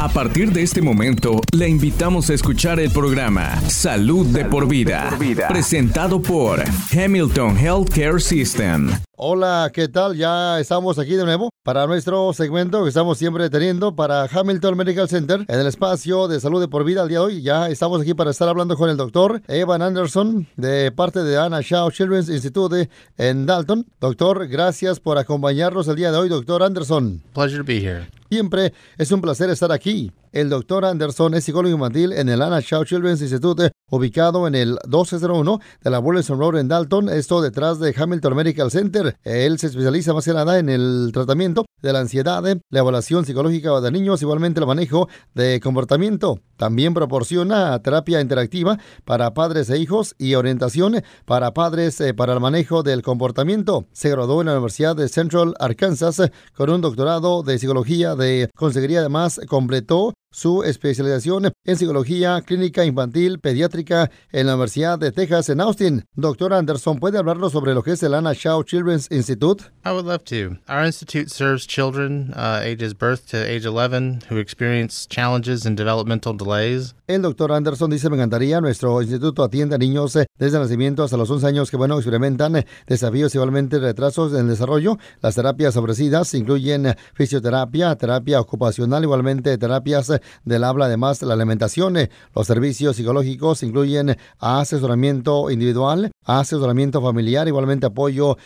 A partir de este momento, le invitamos a escuchar el programa Salud, de, por vida, presentado por Hamilton Healthcare System. Hola, ¿qué tal? Ya estamos aquí de nuevo para nuestro segmento que estamos siempre teniendo para Hamilton Medical Center en el espacio de salud de por vida al día de hoy. Ya estamos aquí para estar hablando con el doctor Evan Anderson de parte de Anna Shaw Children's Institute en Dalton. Doctor, gracias por acompañarnos el día de hoy, doctor Anderson. Pleasure to be here. Siempre es un placer estar aquí. El doctor Anderson es psicólogo infantil en el Anna Shaw Children's Institute, ubicado en el 1201 de la Burleson Road en Dalton, esto detrás de Hamilton Medical Center. Él se especializa más que nada en el tratamiento de la ansiedad, la evaluación psicológica de niños, igualmente el manejo de comportamiento. También proporciona terapia interactiva para padres e hijos y orientación para padres eh, para el manejo del comportamiento. Se graduó en la Universidad de Central Arkansas con un doctorado de psicología de consejería. Además, completó su especialización en psicología clínica infantil pediátrica en la Universidad de Texas en Austin. Doctor Anderson, ¿puede hablarnos sobre lo que es el Anna Shaw Children's Institute? I would love to. Our institute serves children uh, ages birth to age 11 who experience challenges and developmental delays. El doctor Anderson dice, me encantaría, nuestro instituto atiende a niños eh, desde el nacimiento hasta los 11 años que, bueno, experimentan eh, desafíos igualmente retrasos en el desarrollo. Las terapias ofrecidas incluyen eh, fisioterapia, terapia ocupacional, igualmente terapias del habla, además la alimentación. Los servicios psicológicos incluyen asesoramiento individual, asesoramiento familiar, igualmente apoyo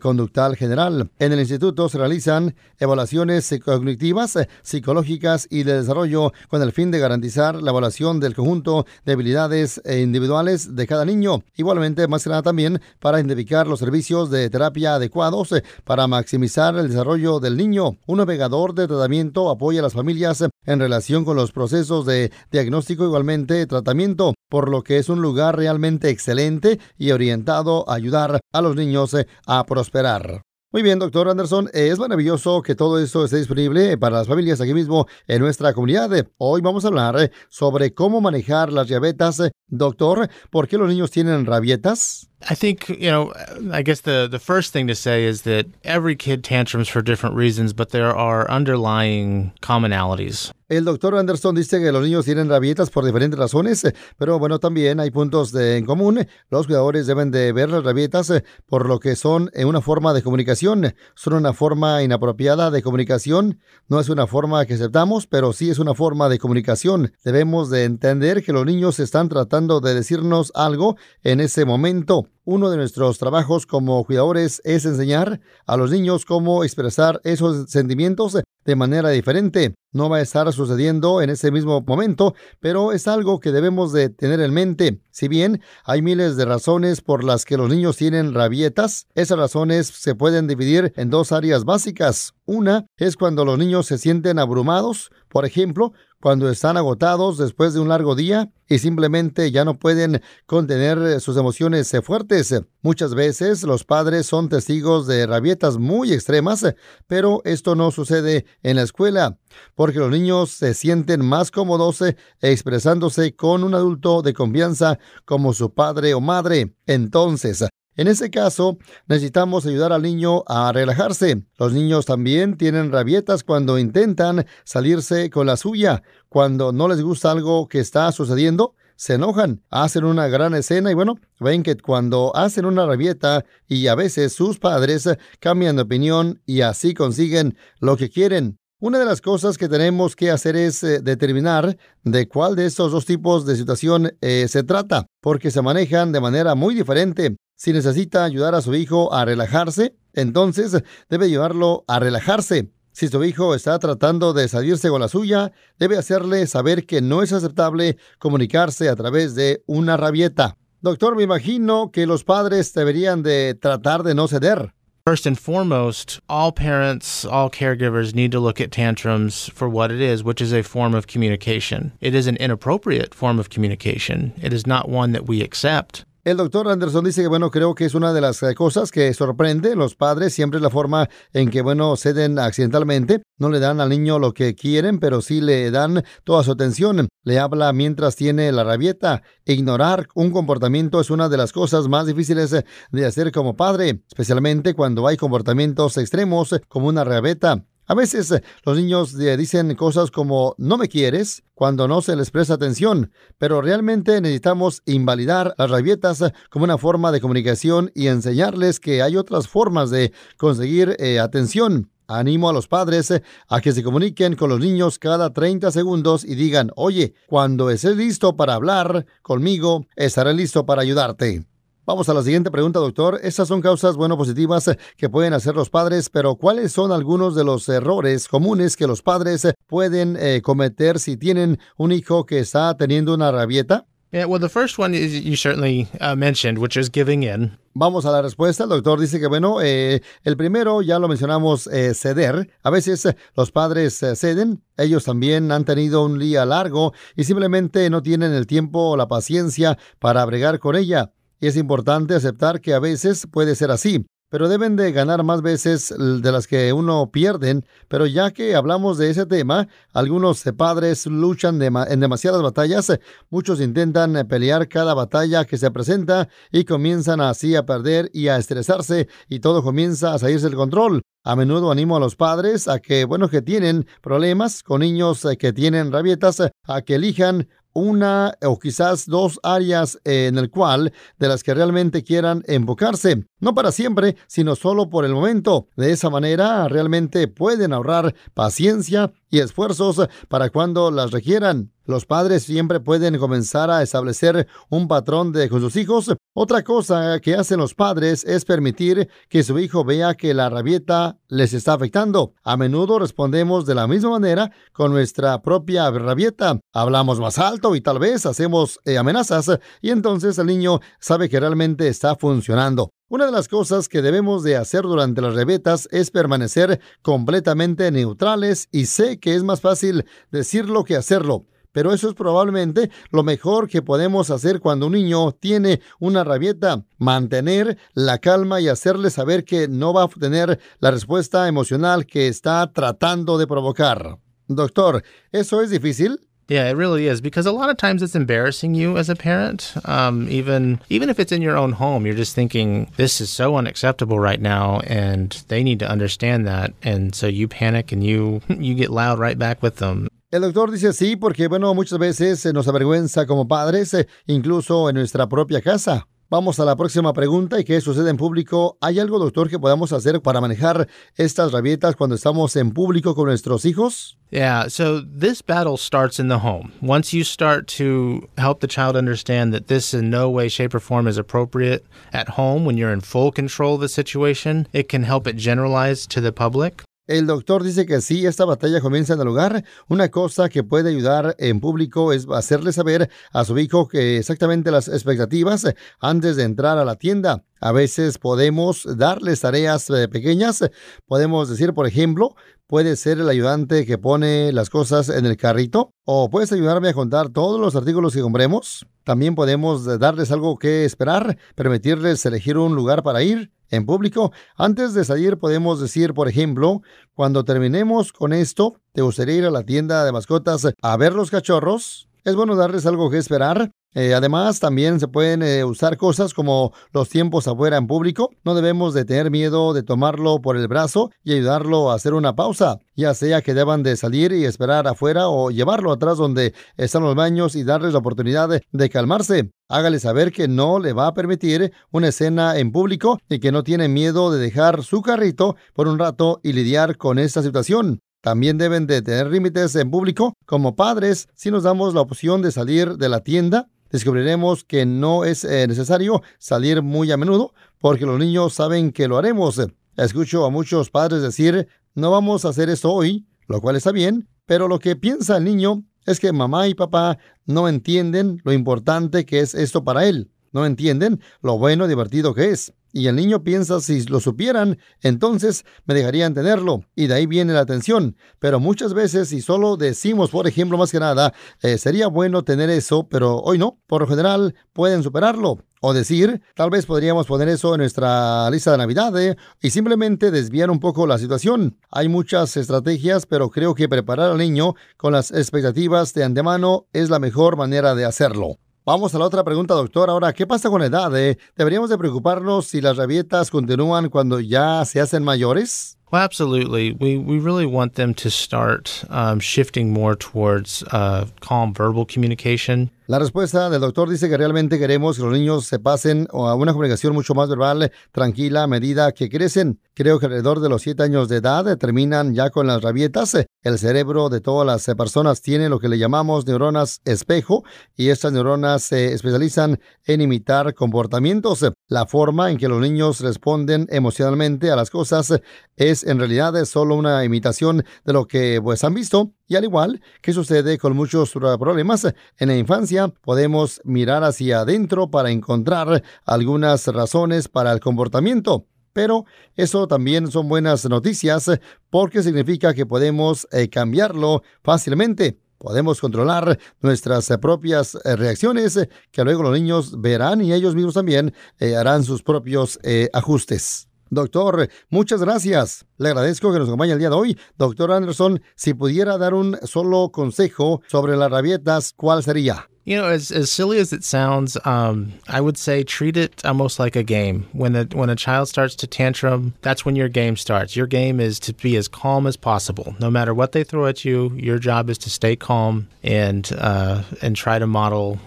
conductual general. En el instituto se realizan evaluaciones cognitivas, psicológicas y de desarrollo con el fin de garantizar la evaluación del conjunto de habilidades individuales de cada niño. Igualmente, más que nada también para identificar los servicios de terapia adecuados para maximizar el desarrollo del niño. Un navegador de tratamiento apoya a las familias en relación con los procesos de diagnóstico, igualmente tratamiento, por lo que es un lugar realmente excelente y orientado a ayudar a los niños a prosperar. Muy bien, doctor Anderson, es maravilloso que todo esto esté disponible para las familias aquí mismo en nuestra comunidad. Hoy vamos a hablar sobre cómo manejar las diabetes. Doctor, ¿por qué los niños tienen rabietas? I think, you know, I guess the, the first thing to say is that every kid tantrums for different reasons, but there are underlying commonalities. El doctor Anderson dice que los niños tienen rabietas por diferentes razones, pero bueno, también hay puntos de, en común. Los cuidadores deben de ver las rabietas eh, por lo que son en una forma de comunicación. Son una forma inapropiada de comunicación. No es una forma que aceptamos, pero sí es una forma de comunicación. Debemos de entender que los niños están tratando de decirnos algo en ese momento. Uno de nuestros trabajos como cuidadores es enseñar a los niños cómo expresar esos sentimientos de manera diferente. No va a estar sucediendo en ese mismo momento, pero es algo que debemos de tener en mente. Si bien hay miles de razones por las que los niños tienen rabietas, esas razones se pueden dividir en dos áreas básicas. Una es cuando los niños se sienten abrumados, por ejemplo, cuando están agotados después de un largo día y simplemente ya no pueden contener sus emociones fuertes. Muchas veces los padres son testigos de rabietas muy extremas, pero esto no sucede en la escuela, porque los niños se sienten más cómodos expresándose con un adulto de confianza como su padre o madre. Entonces, en ese caso, necesitamos ayudar al niño a relajarse. Los niños también tienen rabietas cuando intentan salirse con la suya. Cuando no les gusta algo que está sucediendo, se enojan, hacen una gran escena y bueno, ven que cuando hacen una rabieta y a veces sus padres cambian de opinión y así consiguen lo que quieren. Una de las cosas que tenemos que hacer es eh, determinar de cuál de estos dos tipos de situación eh, se trata, porque se manejan de manera muy diferente. Si necesita ayudar a su hijo a relajarse, entonces debe llevarlo a relajarse. Si su hijo está tratando de salirse con la suya, debe hacerle saber que no es aceptable comunicarse a través de una rabieta. Doctor, me imagino que los padres deberían de tratar de no ceder. First and foremost, all parents, all caregivers need to look at tantrums for what it is, which is a form of communication. It is an inappropriate form of communication. It is not one that we accept. El doctor Anderson dice que, bueno, creo que es una de las eh, cosas que sorprende los padres, siempre la forma en que, bueno, ceden accidentalmente, no le dan al niño lo que quieren, pero sí le dan toda su atención, le habla mientras tiene la rabieta. Ignorar un comportamiento es una de las cosas más difíciles de hacer como padre, especialmente cuando hay comportamientos extremos como una rabieta. A veces eh, los niños eh, dicen cosas como no me quieres cuando no se les presta atención, pero realmente necesitamos invalidar las rabietas eh, como una forma de comunicación y enseñarles que hay otras formas de conseguir atención. Animo a los padres a que se comuniquen con los niños cada 30 segundos y digan, oye, cuando estés listo para hablar conmigo, estaré listo para ayudarte. Vamos a la siguiente pregunta, doctor. Estas son causas, bueno, positivas eh, que pueden hacer los padres, pero ¿cuáles son algunos de los errores comunes que los padres eh, pueden eh, cometer si tienen un hijo que está teniendo una rabieta? Yeah, well, the first one is you certainly uh, mentioned, which is giving in. Vamos a la respuesta. El doctor dice que, bueno, el primero ya lo mencionamos, ceder. A veces los padres ceden. Ellos también han tenido un día largo y simplemente no tienen el tiempo o la paciencia para bregar con ella. Y es importante aceptar que a veces puede ser así, pero deben de ganar más veces de las que uno pierden. Pero ya que hablamos de ese tema, algunos padres luchan en demasiadas batallas, muchos intentan pelear cada batalla que se presenta y comienzan así a perder y a estresarse y todo comienza a salirse del control. A menudo animo a los padres a que, bueno, que tienen problemas con niños que tienen rabietas, a que elijan una o quizás dos áreas en el cual de las que realmente quieran enfocarse, no para siempre, sino solo por el momento. De esa manera realmente pueden ahorrar paciencia y esfuerzos para cuando las requieran. Los padres siempre pueden comenzar a establecer un patrón de con sus hijos. Otra cosa que hacen los padres es permitir que su hijo vea que la rabieta les está afectando. A menudo respondemos de la misma manera con nuestra propia rabieta. Hablamos más alto y tal vez hacemos eh, amenazas y entonces el niño sabe que realmente está funcionando. Una de las cosas que debemos de hacer durante las rebetas es permanecer completamente neutrales y sé que es más fácil decirlo que hacerlo. Pero eso es probablemente lo mejor que podemos hacer cuando un niño tiene una rabieta. Mantener la calma y hacerle saber que no va a obtener la respuesta emocional que está tratando de provocar. Doctor, ¿eso es difícil? Yeah, it really is because a lot of times it's embarrassing you as a parent. Um, even even if it's in your own home, you're just thinking this is so unacceptable right now, and they need to understand that, and so you panic and you you get loud right back with them. El doctor dice sí porque bueno muchas veces nos avergüenza como padres, eh, incluso en nuestra propia casa. Vamos a la próxima pregunta y qué sucede en público. ¿Hay algo, doctor, que podamos hacer para manejar estas rabietas cuando estamos en público con nuestros hijos? Yeah, so this battle starts in the home. Once you start to help the child understand that this in no way, shape, or form is appropriate at home when you're in full control of the situation, it can help it generalize to the public. El doctor dice que sí, esta batalla comienza en el hogar. Una cosa que puede ayudar en público es hacerle saber a su hijo que exactamente las expectativas antes de entrar a la tienda. A veces podemos darles tareas eh, pequeñas. Podemos decir, por ejemplo, puede ser el ayudante que pone las cosas en el carrito o puedes ayudarme a contar todos los artículos que compremos. También podemos darles algo que esperar, permitirles elegir un lugar para ir en público. Antes de salir podemos decir, por ejemplo, cuando terminemos con esto, ¿te gustaría ir a la tienda de mascotas a ver los cachorros? Es bueno darles algo que esperar. Eh, además, también se pueden eh, usar cosas como los tiempos afuera en público. No debemos de tener miedo de tomarlo por el brazo y ayudarlo a hacer una pausa, ya sea que deban de salir y esperar afuera o llevarlo atrás donde están los baños y darles la oportunidad de, de calmarse. Hágale saber que no le va a permitir una escena en público y que no tiene miedo de dejar su carrito por un rato y lidiar con esta situación. También deben de tener límites en público. Como padres, si nos damos la opción de salir de la tienda, descubriremos que no es eh, necesario salir muy a menudo porque los niños saben que lo haremos. Escucho a muchos padres decir, no vamos a hacer esto hoy, lo cual está bien, pero lo que piensa el niño es que mamá y papá no entienden lo importante que es esto para él, no entienden lo bueno y divertido que es y el niño piensa si lo supieran, entonces me dejarían tenerlo, y de ahí viene la atención. Pero muchas veces, si solo decimos, por ejemplo, más que nada, eh, sería bueno tener eso, pero hoy no, por lo general pueden superarlo. O decir, tal vez podríamos poner eso en nuestra lista de Navidad eh, y simplemente desviar un poco la situación. Hay muchas estrategias, pero creo que preparar al niño con las expectativas de antemano es la mejor manera de hacerlo. Vamos a la otra pregunta, doctor. Ahora, ¿qué pasa con la edad? Eh? ¿Deberíamos de preocuparnos si las rabietas continúan cuando ya se hacen mayores? Absolutely. We, we really want them to start um, shifting more towards uh, calm verbal communication. La respuesta del doctor dice que realmente queremos que los niños se pasen a una comunicación mucho más verbal, tranquila, a medida que crecen. Creo que alrededor de los siete años de edad terminan ya con las rabietas. El cerebro de todas las personas tiene lo que le llamamos neuronas espejo y estas neuronas se especializan en imitar comportamientos. La forma en que los niños responden emocionalmente a las cosas es en realidad solo una imitación de lo que pues han visto y al igual que sucede con muchos problemas en la infancia, podemos mirar hacia adentro para encontrar algunas razones para el comportamiento. Pero eso también son buenas noticias porque significa que podemos eh, cambiarlo fácilmente. Podemos controlar nuestras propias eh, reacciones que luego los niños verán y ellos mismos también eh, harán sus propios ajustes. Doctor, muchas gracias. Le agradezco que nos acompañe el día de hoy. Doctor Anderson, si pudiera dar un solo consejo sobre las rabietas, ¿cuál sería? You know, as, as silly as it sounds, um, I would say treat it almost like a game. When a when a child starts to tantrum, that's when your game starts. Your game is to be as calm as possible. No matter what they throw at you, your job is to stay calm and uh, and try to model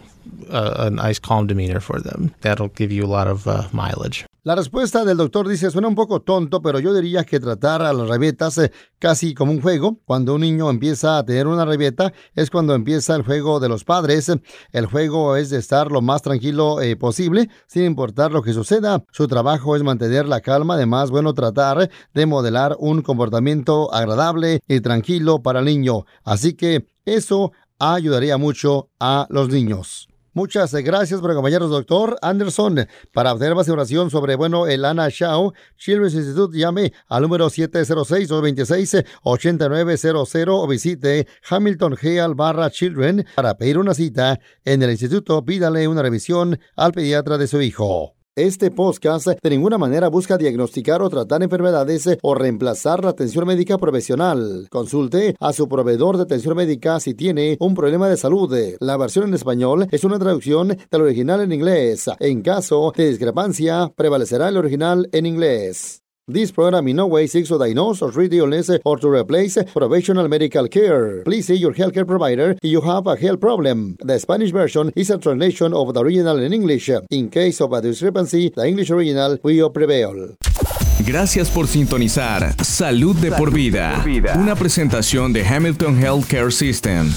a, a, nice, calm demeanor for them. That'll give you a lot of uh, mileage. La respuesta del doctor dice, suena un poco tonto, pero yo diría que tratar a las rabietas eh, casi como un juego. Cuando un niño empieza a tener una rabieta es cuando empieza el juego de los padres. El juego es de estar lo más tranquilo eh, posible, sin importar lo que suceda. Su trabajo es mantener la calma, además, bueno, tratar de modelar un comportamiento agradable y tranquilo para el niño. Así que eso ayudaría mucho a los niños. Muchas gracias por acompañarnos, doctor Anderson. Para obtener más información sobre, bueno, el Ana Shao Children's Institute, llame al número 706-226-8900 o visite Hamilton Heal barra Children para pedir una cita en el instituto. Pídale una revisión al pediatra de su hijo. Este podcast de ninguna manera busca diagnosticar o tratar enfermedades o reemplazar la atención médica profesional. Consulte a su proveedor de atención médica si tiene un problema de salud. La versión en español es una traducción del original en inglés. En caso de discrepancia, prevalecerá el original en inglés. This program in no way seeks to diagnose or treat illness or to replace professional medical care. Please see your healthcare provider if you have a health problem. The Spanish version is a translation of the original in English. In case of a discrepancy, the English original will prevail. Gracias por sintonizar Salud de, por, vida, una presentación de Hamilton Healthcare System.